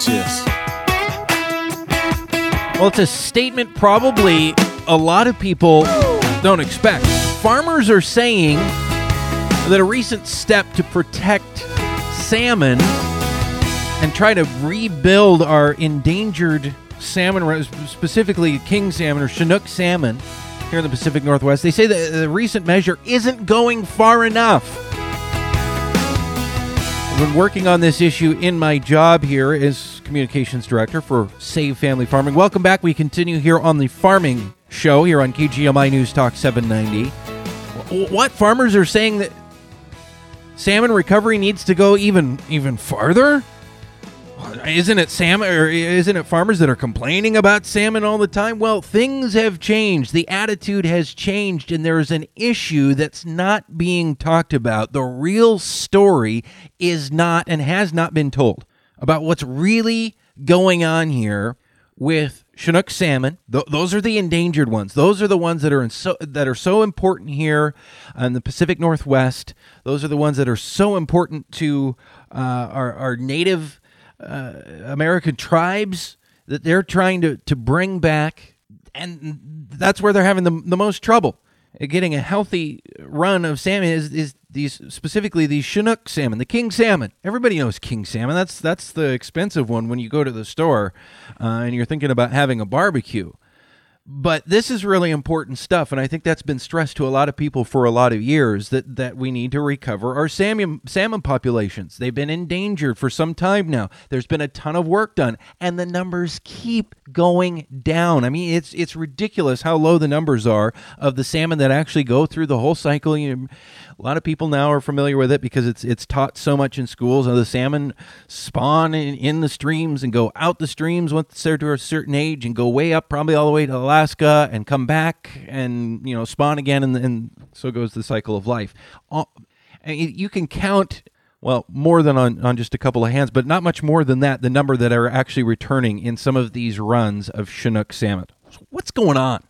Watch this. Well, it's a statement probably a lot of people don't expect. Farmers are saying that a recent step to protect salmon and try to rebuild our endangered salmon, specifically king salmon or Chinook salmon here in the Pacific Northwest, they say that the recent measure isn't going far enough. Been working on this issue in my job here as communications director for Save Family Farming. Welcome back. We continue here on the Farming Show here on KGMI News Talk 790. What farmers are saying that salmon recovery needs to go even even farther? Isn't it salmon or isn't it farmers that are complaining about salmon all the time? Well, things have changed. The attitude has changed and there's an issue that's not being talked about. The real story is not and has not been told about what's really going on here with Chinook salmon. Th- those are the endangered ones. Those are the ones that are so that are so important here in the Pacific Northwest. Those are the ones that are so important to uh, our our native uh, American tribes that they're trying to, to bring back, and that's where they're having the, the most trouble. Getting a healthy run of salmon is, is these specifically these Chinook salmon, the king salmon. Everybody knows king salmon. That's that's the expensive one when you go to the store uh, and you're thinking about having a barbecue. But this is really important stuff, and I think that's been stressed to a lot of people for a lot of years that, that we need to recover our salmon salmon populations. They've been endangered for some time now. There's been a ton of work done, and the numbers keep going down. I mean, it's it's ridiculous how low the numbers are of the salmon that actually go through the whole cycle. You know, a lot of people now are familiar with it because it's it's taught so much in schools. the salmon spawn in, in the streams and go out the streams once they're to a certain age and go way up, probably all the way to Alaska, and come back and you know spawn again, and, and so goes the cycle of life. you can count well, more than on, on just a couple of hands, but not much more than that, the number that are actually returning in some of these runs of Chinook salmon. what's going on?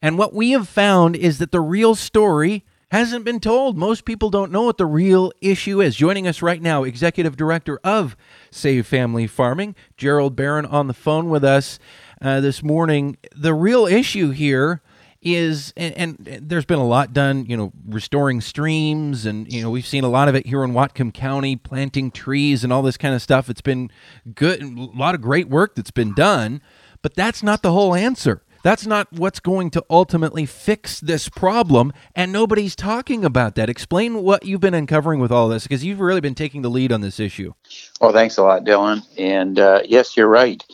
And what we have found is that the real story hasn't been told. Most people don't know what the real issue is. Joining us right now, Executive Director of Save Family Farming, Gerald Baron, on the phone with us uh, this morning. The real issue here is, and, and, there's been a lot done, you know, restoring streams, and, you know, we've seen a lot of it here in Whatcom County, planting trees and all this kind of stuff. It's been good, a lot of great work that's been done, but that's not the whole answer. That's not what's going to ultimately fix this problem, and nobody's talking about that. Explain what you've been uncovering with all this, because you've really been taking the lead on this issue. Well, thanks a lot, Dylan. And uh, yes, you're right.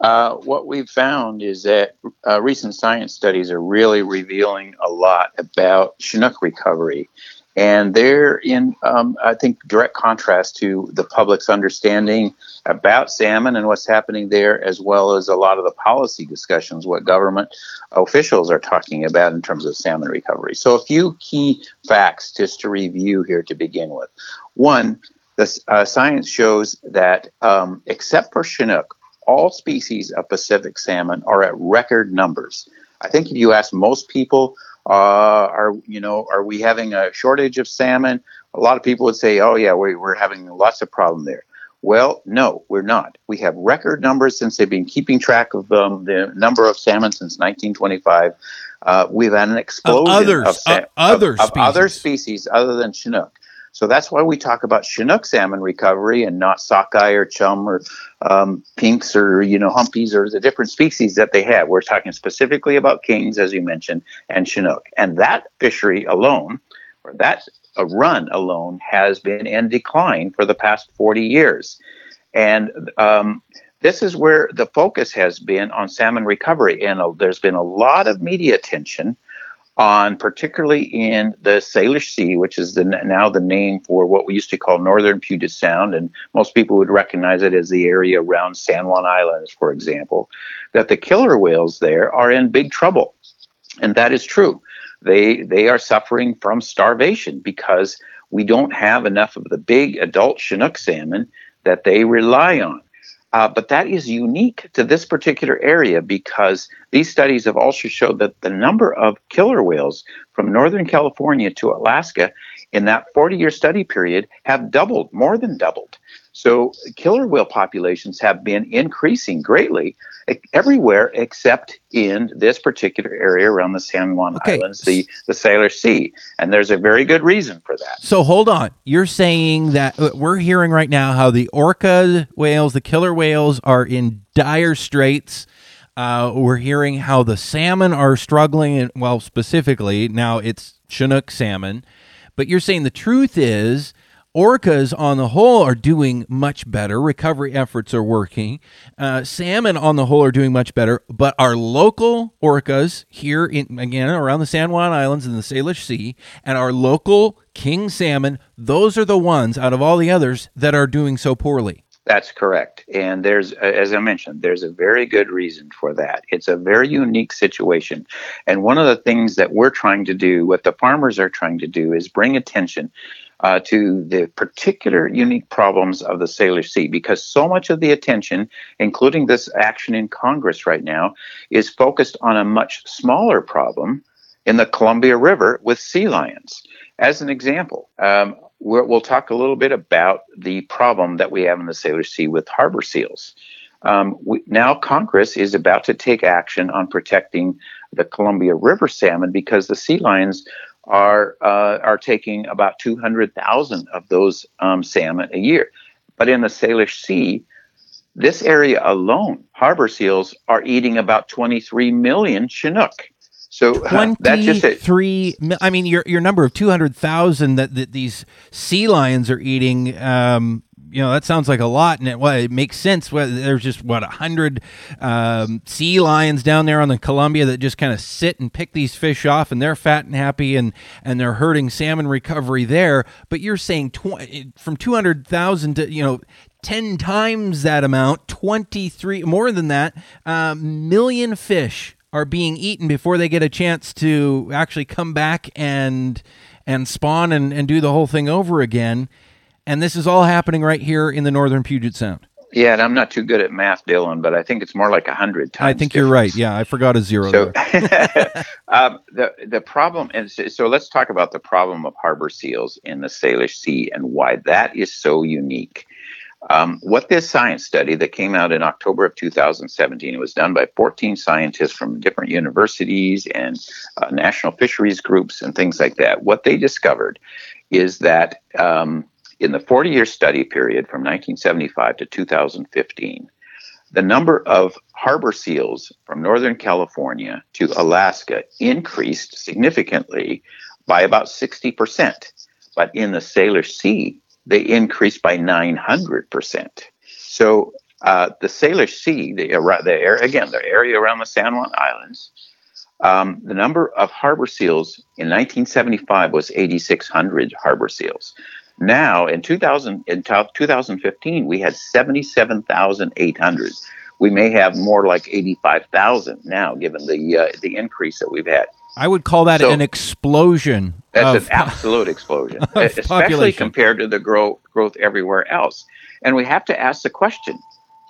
Uh, what we've found is that uh, recent science studies are really revealing a lot about Chinook recovery and they're in, um, I think, direct contrast to the public's understanding about salmon and what's happening there, as well as a lot of the policy discussions, what government officials are talking about in terms of salmon recovery. So, a few key facts just to review here to begin with. One, the uh, science shows that um, except for Chinook, all species of Pacific salmon are at record numbers. I think if you ask most people, uh, are you know are we having a shortage of salmon? A lot of people would say, oh yeah, we, we're having lots of problem there. Well, no, we're not. We have record numbers since they've been keeping track of um, the number of salmon since 1925. Uh, we've had an explosion of, others, of, sa- uh, other, of, of other species other than Chinook. So that's why we talk about Chinook salmon recovery and not sockeye or chum or um, pinks or you know humpies or the different species that they have. We're talking specifically about kings, as you mentioned, and Chinook. And that fishery alone, or that a run alone, has been in decline for the past 40 years. And um, this is where the focus has been on salmon recovery. And uh, there's been a lot of media attention on particularly in the Salish Sea, which is the, now the name for what we used to call Northern Puget Sound, and most people would recognize it as the area around San Juan Islands, for example, that the killer whales there are in big trouble, and that is true. They they are suffering from starvation because we don't have enough of the big adult Chinook salmon that they rely on. Uh, but that is unique to this particular area because these studies have also showed that the number of killer whales from Northern California to Alaska in that 40 year study period have doubled, more than doubled. So killer whale populations have been increasing greatly everywhere except in this particular area around the San Juan okay. Islands, the, the Salish Sea. And there's a very good reason for that. So hold on. You're saying that uh, we're hearing right now how the orca whales, the killer whales, are in dire straits. Uh, we're hearing how the salmon are struggling, and well, specifically now it's Chinook salmon. But you're saying the truth is Orcas, on the whole, are doing much better. Recovery efforts are working. Uh, salmon, on the whole, are doing much better. But our local orcas here, in again around the San Juan Islands and the Salish Sea, and our local king salmon, those are the ones out of all the others that are doing so poorly. That's correct. And there's, as I mentioned, there's a very good reason for that. It's a very unique situation. And one of the things that we're trying to do, what the farmers are trying to do, is bring attention uh, to the particular unique problems of the Salish Sea because so much of the attention, including this action in Congress right now, is focused on a much smaller problem in the Columbia River with sea lions. As an example, um, we will talk a little bit about the problem that we have in the Salish Sea with harbor seals. Um, we, now, Congress is about to take action on protecting the Columbia River salmon because the sea lions are uh, are taking about 200,000 of those um, salmon a year. But in the Salish Sea, this area alone, harbor seals are eating about 23 million Chinook. So that's just three. I mean, your your number of two hundred thousand that, that these sea lions are eating. Um, you know that sounds like a lot, and it well, it makes sense. Well, there's just what a hundred um, sea lions down there on the Columbia that just kind of sit and pick these fish off, and they're fat and happy, and and they're hurting salmon recovery there. But you're saying tw- from two hundred thousand to you know 10 times that amount, 23, more than that, uh, million fish are being eaten before they get a chance to actually come back and and spawn and, and do the whole thing over again. And this is all happening right here in the northern Puget Sound. Yeah, and I'm not too good at math, Dylan, but I think it's more like a hundred times. I think difference. you're right. Yeah, I forgot a zero. So, um, the the problem, and so, so let's talk about the problem of harbor seals in the Salish Sea and why that is so unique. Um, what this science study that came out in October of 2017, it was done by 14 scientists from different universities and uh, national fisheries groups and things like that. What they discovered is that um, in the 40 year study period from 1975 to 2015, the number of harbor seals from Northern California to Alaska increased significantly by about 60%. But in the Salish Sea, they increased by 900%. So uh, the Salish Sea, the, the, again, the area around the San Juan Islands, um, the number of harbor seals in 1975 was 8,600 harbor seals. Now, in 2000, in 2015, we had 77,800. We may have more like 85,000 now, given the uh, the increase that we've had. I would call that so, an explosion. That's of, an absolute explosion, especially population. compared to the growth growth everywhere else. And we have to ask the question: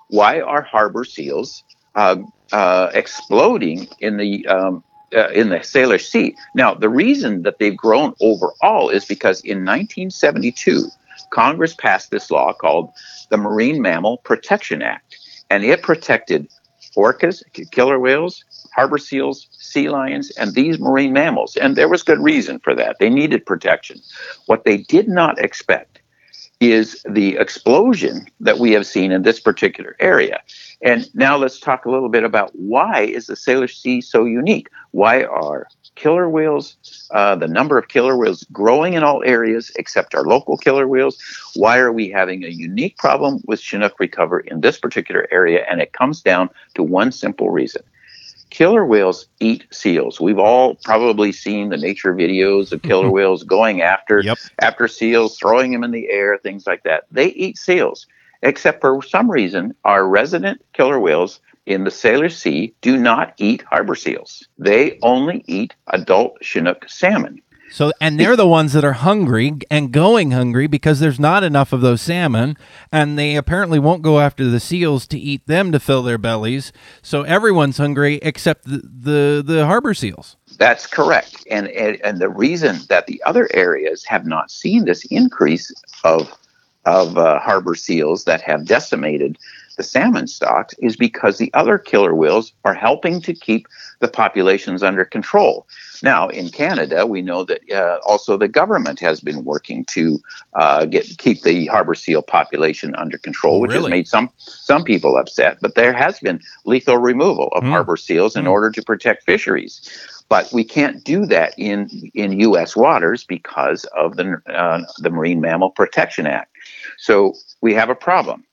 Why are harbor seals uh, uh, exploding in the um, uh, in the Salish Sea. Now, the reason that they've grown overall is because in 1972, Congress passed this law called the Marine Mammal Protection Act, and it protected orcas, killer whales, harbor seals, sea lions, and these marine mammals. And there was good reason for that. They needed protection. What they did not expect is the explosion that we have seen in this particular area. And now let's talk a little bit about why is the Salish Sea so unique? Why are killer whales, uh, the number of killer whales growing in all areas except our local killer whales? Why are we having a unique problem with Chinook recovery in this particular area? And it comes down to one simple reason killer whales eat seals. We've all probably seen the nature videos of killer mm-hmm. whales going after yep. after seals, throwing them in the air, things like that. They eat seals, except for some reason our resident killer whales in the Salish Sea do not eat harbor seals. They only eat adult Chinook salmon. So, and they're the ones that are hungry and going hungry because there's not enough of those salmon, and they apparently won't go after the seals to eat them to fill their bellies. So everyone's hungry except the the, the harbor seals. That's correct, and, and and the reason that the other areas have not seen this increase of of uh, harbor seals that have decimated the salmon stocks is because the other killer whales are helping to keep the populations under control. Now, in Canada, we know that uh, also the government has been working to uh, get keep the harbor seal population under control, which really? has made some some people upset. But there has been lethal removal of mm. harbor seals in mm. order to protect fisheries. But we can't do that in in U.S. waters because of the uh, the Marine Mammal Protection Act. So we have a problem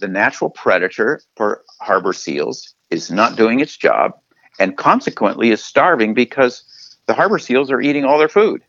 the natural predator for harbor seals is not doing its job and consequently is starving because the harbor seals are eating all their food.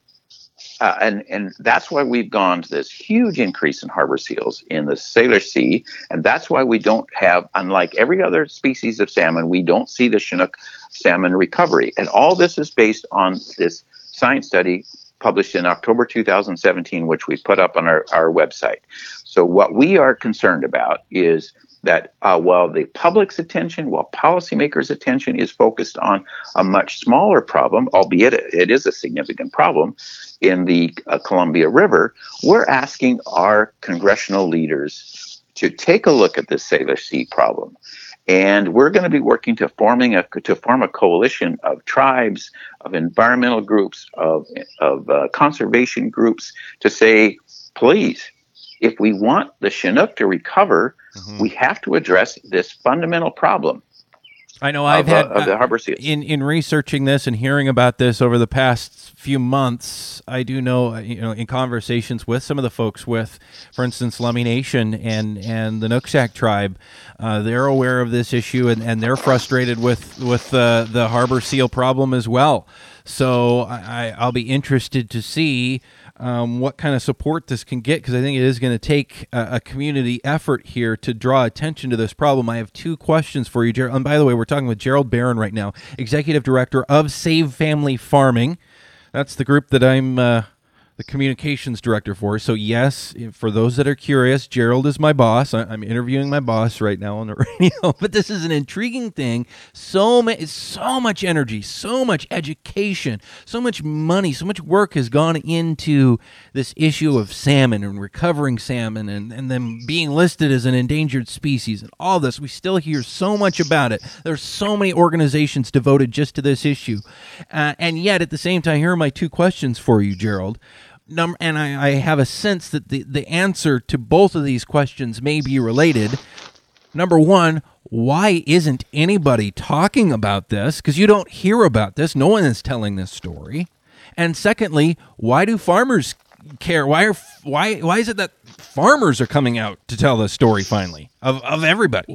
Uh, and, and that's why we've gone to this huge increase in harbor seals in the Salish Sea. And that's why we don't have, unlike every other species of salmon, we don't see the Chinook salmon recovery. And all this is based on this science study published in October 2017, which we put up on our, our website. So, what we are concerned about is that uh, while the public's attention, while policymakers' attention is focused on a much smaller problem, albeit it is a significant problem in the uh, Columbia River, we're asking our congressional leaders to take a look at this Salish Sea problem and we're going to be working to forming a to form a coalition of tribes, of environmental groups, of of uh, conservation groups to say, please, if we want the Chinook to recover, mm-hmm. we have to address this fundamental problem. I know I've of, had uh, of the harbor seals. in in researching this and hearing about this over the past few months. I do know, uh, you know, in conversations with some of the folks with, for instance, Lummi Nation and and the Nooksack tribe, uh, they're aware of this issue and, and they're frustrated with with the the harbor seal problem as well. So I, I'll be interested to see um, what kind of support this can get because I think it is going to take a, a, community effort here to draw attention to this problem. I have two questions for you, Gerald. And by the way, we're talking with Gerald Baron right now, Executive Director of Save Family Farming. That's the group that I'm uh, the communications director for. So yes, for those that are curious, Gerald is my boss. I, am interviewing my boss right now on the radio. But this is an intriguing thing. So much, so much energy, so much education, so much money, so much work has gone into this issue of salmon and recovering salmon and and them being listed as an endangered species and all this. We still hear so much about it. There's so many organizations devoted just to this issue, uh, and yet at the same time, here are my two questions for you, Gerald number, and I, I have a sense that the, the answer to both of these questions may be related. Number one, why isn't anybody talking about this? Because you don't hear about this. No one is telling this story. And secondly, why do farmers care? Why are why why is it that farmers are coming out to tell this story finally of, of everybody?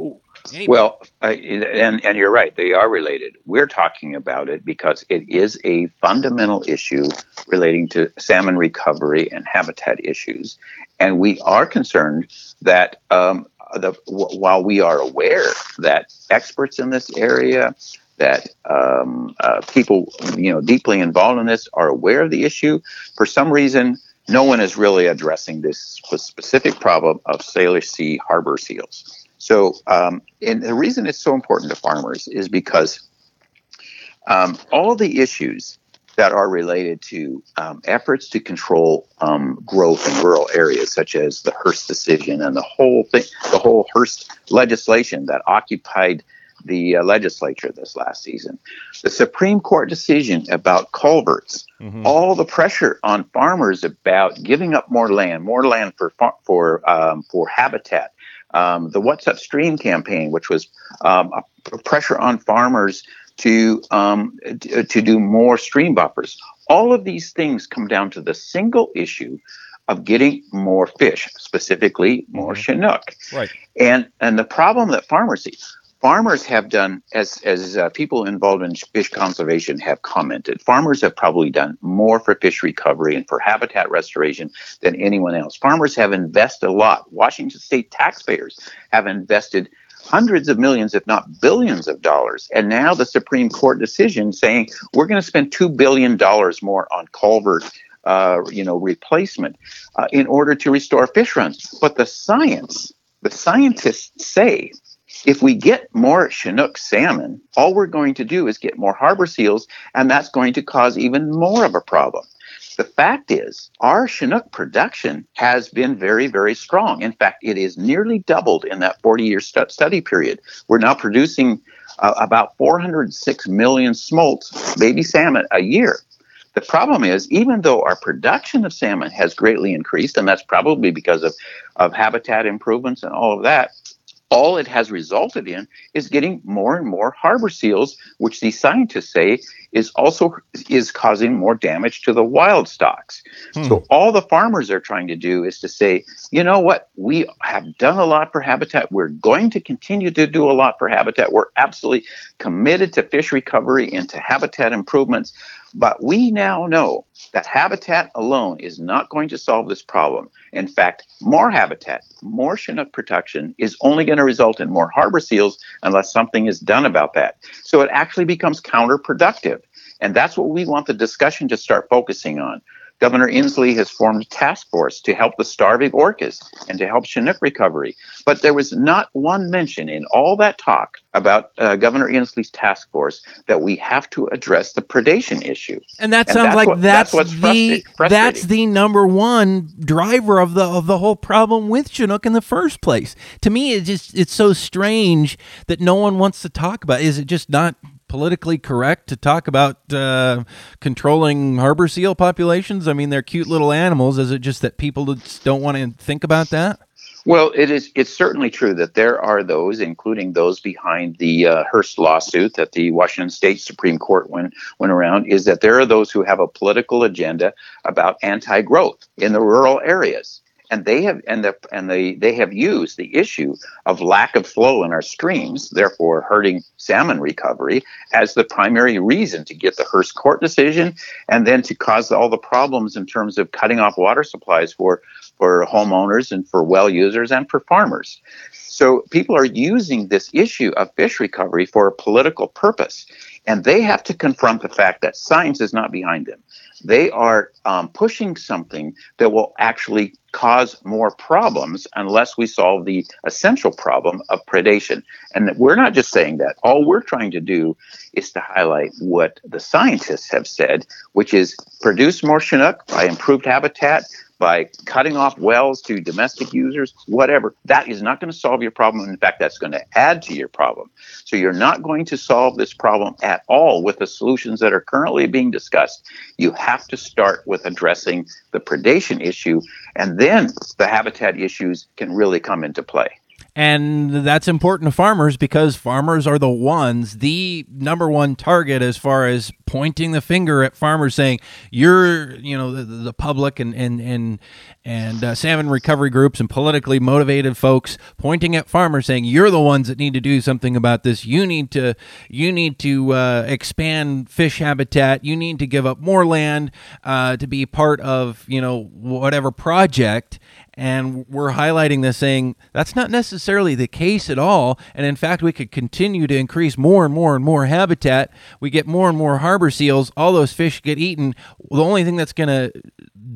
Anybody. Well, and and you're right; they are related. We're talking about it because it is a fundamental issue relating to salmon recovery and habitat issues, and we are concerned that um, the, w- while we are aware that experts in this area, that um, uh, people you know deeply involved in this are aware of the issue, for some reason no one is really addressing this specific problem of Salish Sea harbor seals. So, um, and the reason it's so important to farmers is because um, all the issues that are related to um, efforts to control um, growth in rural areas, such as the Hirst decision and the whole thing, the whole Hirst legislation that occupied the uh, legislature this last season, the Supreme Court decision about culverts, mm-hmm. all the pressure on farmers about giving up more land, more land for for um, for habitat, um, the What's Upstream campaign, which was um, a pressure on farmers to um, to do more stream buffers. All of these things come down to the single issue of getting more fish, specifically more mm-hmm. Chinook. Right. And and the problem that farmers see, farmers have done, as as uh, people involved in fish conservation have commented, farmers have probably done more for fish recovery and for habitat restoration than anyone else. Farmers have invested a lot. Washington State taxpayers have invested hundreds of millions, if not billions of dollars. And now the Supreme Court decision saying we're going to spend two billion dollars more on culvert. Uh, you know, replacement uh, in order to restore fish runs. But the science, the scientists say if we get more Chinook salmon, all we're going to do is get more harbor seals, and that's going to cause even more of a problem. The fact is, our Chinook production has been very, very strong. In fact, it is nearly doubled in that 40 year stu- study period. We're now producing uh, about 406 million smolts, baby salmon, a year. The problem is, even though our production of salmon has greatly increased, and that's probably because of, of habitat improvements and all of that, all it has resulted in is getting more and more harbor seals, which these scientists say is also is causing more damage to the wild stocks. Hmm. So all the farmers are trying to do is to say, you know what, we have done a lot for habitat. We're going to continue to do a lot for habitat. We're absolutely committed to fish recovery and to habitat improvements. But we now know that habitat alone is not going to solve this problem. In fact, more habitat, more Chinook protection is only going to result in more harbor seals unless something is done about that. So it actually becomes counterproductive. And that's what we want the discussion to start focusing on. Governor Inslee has formed a task force to help the starving orcas and to help Chinook recovery. But there was not one mention in all that talk about uh, Governor Inslee's task force that we have to address the predation issue. And that sounds and like what, that's, that's the that's the number one driver of the of the whole problem with Chinook in the first place. To me, it just it's so strange that no one wants to talk about. Is it just not politically correct to talk about uh, controlling harbor seal populations? I mean, they're cute little animals. Is it just that people don't want to think about that? Well, it is. It's certainly true that there are those, including those behind the uh, Hirst lawsuit that the Washington State Supreme Court went went around. Is that there are those who have a political agenda about anti-growth in the rural areas, and they have and the and they they have used the issue of lack of flow in our streams, therefore hurting salmon recovery, as the primary reason to get the Hirst court decision, and then to cause all the problems in terms of cutting off water supplies for for homeowners and for well users and for farmers. So people are using this issue of fish recovery for a political purpose. And they have to confront the fact that science is not behind them. They are um, pushing something that will actually cause more problems unless we solve the essential problem of predation. And we're not just saying that. All we're trying to do is to highlight what the scientists have said, which is produce more Chinook by improved habitat, by cutting off wells to domestic users, whatever, that is not going to solve your problem. In fact, that's going to add to your problem. So you're not going to solve this problem at all with the solutions that are currently being discussed. You have to start with addressing the predation issue, and then the habitat issues can really come into play. And that's important to farmers because farmers are the ones, the number one target as far as pointing the finger at farmers saying, you're, you know, the, the public and, and, and, and uh, salmon recovery groups and politically motivated folks pointing at farmers saying, you're the ones that need to do something about this. You need to, you need to uh, expand fish habitat. You need to give up more land uh, to be part of, you know, whatever project and we're highlighting this saying that's not necessarily the case at all. And in fact, we could continue to increase more and more and more habitat. We get more and more harbor seals. All those fish get eaten. The only thing that's going to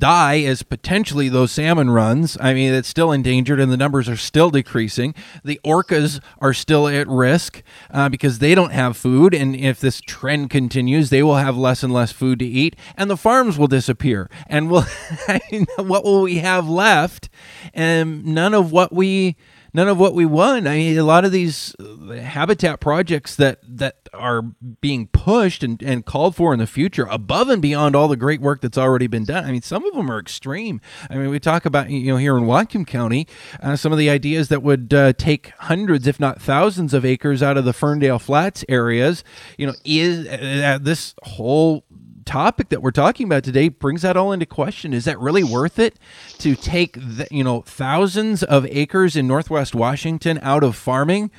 die as potentially those salmon runs. I mean, it's still endangered and the numbers are still decreasing. The orcas are still at risk uh, because they don't have food. And if this trend continues, they will have less and less food to eat and the farms will disappear. And we'll, what will we have left? And none of what we none of what we want. I mean, a lot of these uh, habitat projects that that are being pushed and, and called for in the future, above and beyond all the great work that's already been done. I mean, some of them are extreme. I mean, we talk about you know here in Whatcom County, uh, some of the ideas that would uh, take hundreds, if not thousands, of acres out of the Ferndale Flats areas. You know, is uh, this whole topic that we're talking about today brings that all into question. Is that really worth it to take the, you know thousands of acres in Northwest Washington out of farming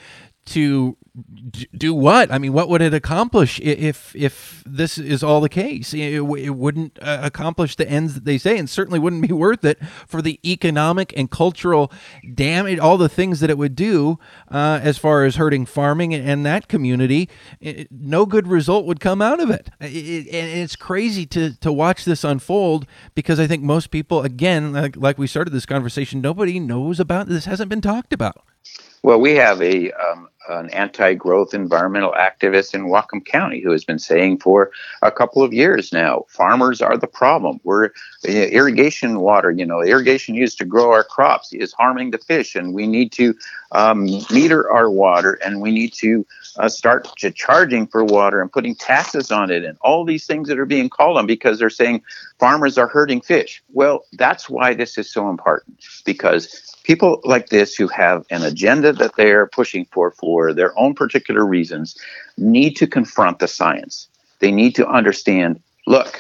to do what? I mean, what would it accomplish if if this is all the case? It, it wouldn't uh, accomplish the ends that they say, and certainly wouldn't be worth it for the economic and cultural damage, all the things that it would do uh, as far as hurting farming and, that community. It, no good result would come out of it. it. And it's crazy to to watch this unfold because I think most people, again, like, like we started this conversation, nobody knows about this. Hasn't been talked about. Well, we have a, um, an anti-growth environmental activist in Whatcom County who has been saying for a couple of years now, farmers are the problem. We're irrigation water, you know, irrigation used to grow our crops is harming the fish, and we need to um, meter our water, and we need to uh, start to charging for water and putting taxes on it, and all these things that are being called on because they're saying farmers are hurting fish. Well, that's why this is so important because people like this who have an agenda that they are pushing for for their own particular reasons need to confront the science. They need to understand look,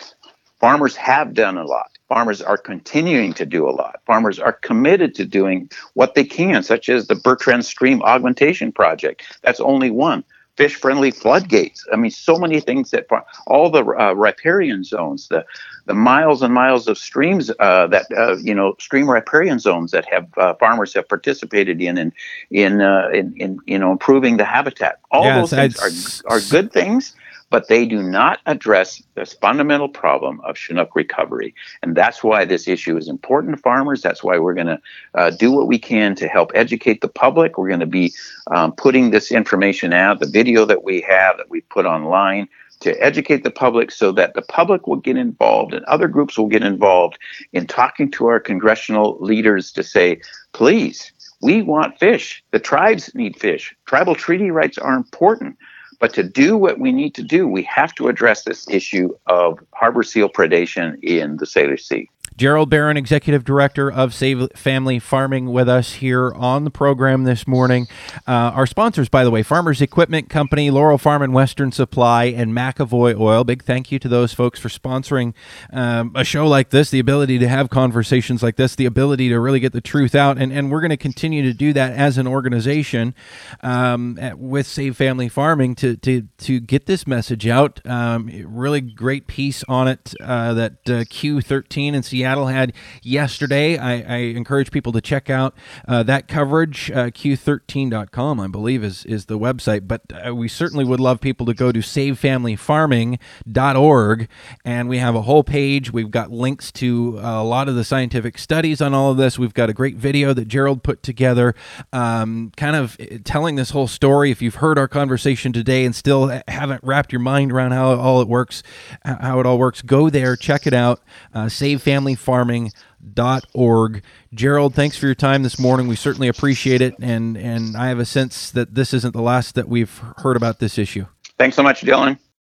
farmers have done a lot. Farmers are continuing to do a lot. Farmers are committed to doing what they can, such as the Bertrand Stream Augmentation Project. That's only one fish friendly floodgates. I mean, so many things that all the uh, riparian zones, the the miles and miles of streams uh, that uh, you know stream riparian zones that have uh, farmers have participated in and in, uh, in, in you know improving the habitat. All yes, those things are are good things but they do not address this fundamental problem of Chinook recovery. And that's why this issue is important to farmers. That's why we're going to uh, do what we can to help educate the public. We're going to be um, putting this information out, the video that we have that we put online to educate the public so that the public will get involved and other groups will get involved in talking to our congressional leaders to say, please, we want fish. The tribes need fish. Tribal treaty rights are important. But to do what we need to do, we have to address this issue of harbor seal predation in the Salish Sea. Gerald Baron, Executive Director of Save Family Farming, with us here on the program this morning. Uh, our sponsors, by the way, Farmers Equipment Company, Laurel Farm and Western Supply, and McAvoy Oil. Big thank you to those folks for sponsoring um, a show like this, the ability to have conversations like this, the ability to really get the truth out. And, and we're going to continue to do that as an organization um, at, with Save Family Farming to, to, to get this message out. Um, really great piece on it uh, that uh, Q13 and Seattle Seattle had yesterday. I, I encourage people to check out uh, that coverage. Uh, Q13.com, I believe, is, is the website. But uh, we certainly would love people to go to savefamilyfarming.org. And we have a whole page. We've got links to a lot of the scientific studies on all of this. We've got a great video that Gerald put together, um, kind of uh, telling this whole story. If you've heard our conversation today and still haven't wrapped your mind around how all it works, how it all works, go there, check it out. Uh, Save Family farming.org. Gerald, thanks for your time this morning. We certainly appreciate it, and and I have a sense that this isn't the last that we've heard about this issue. Thanks so much, Dylan.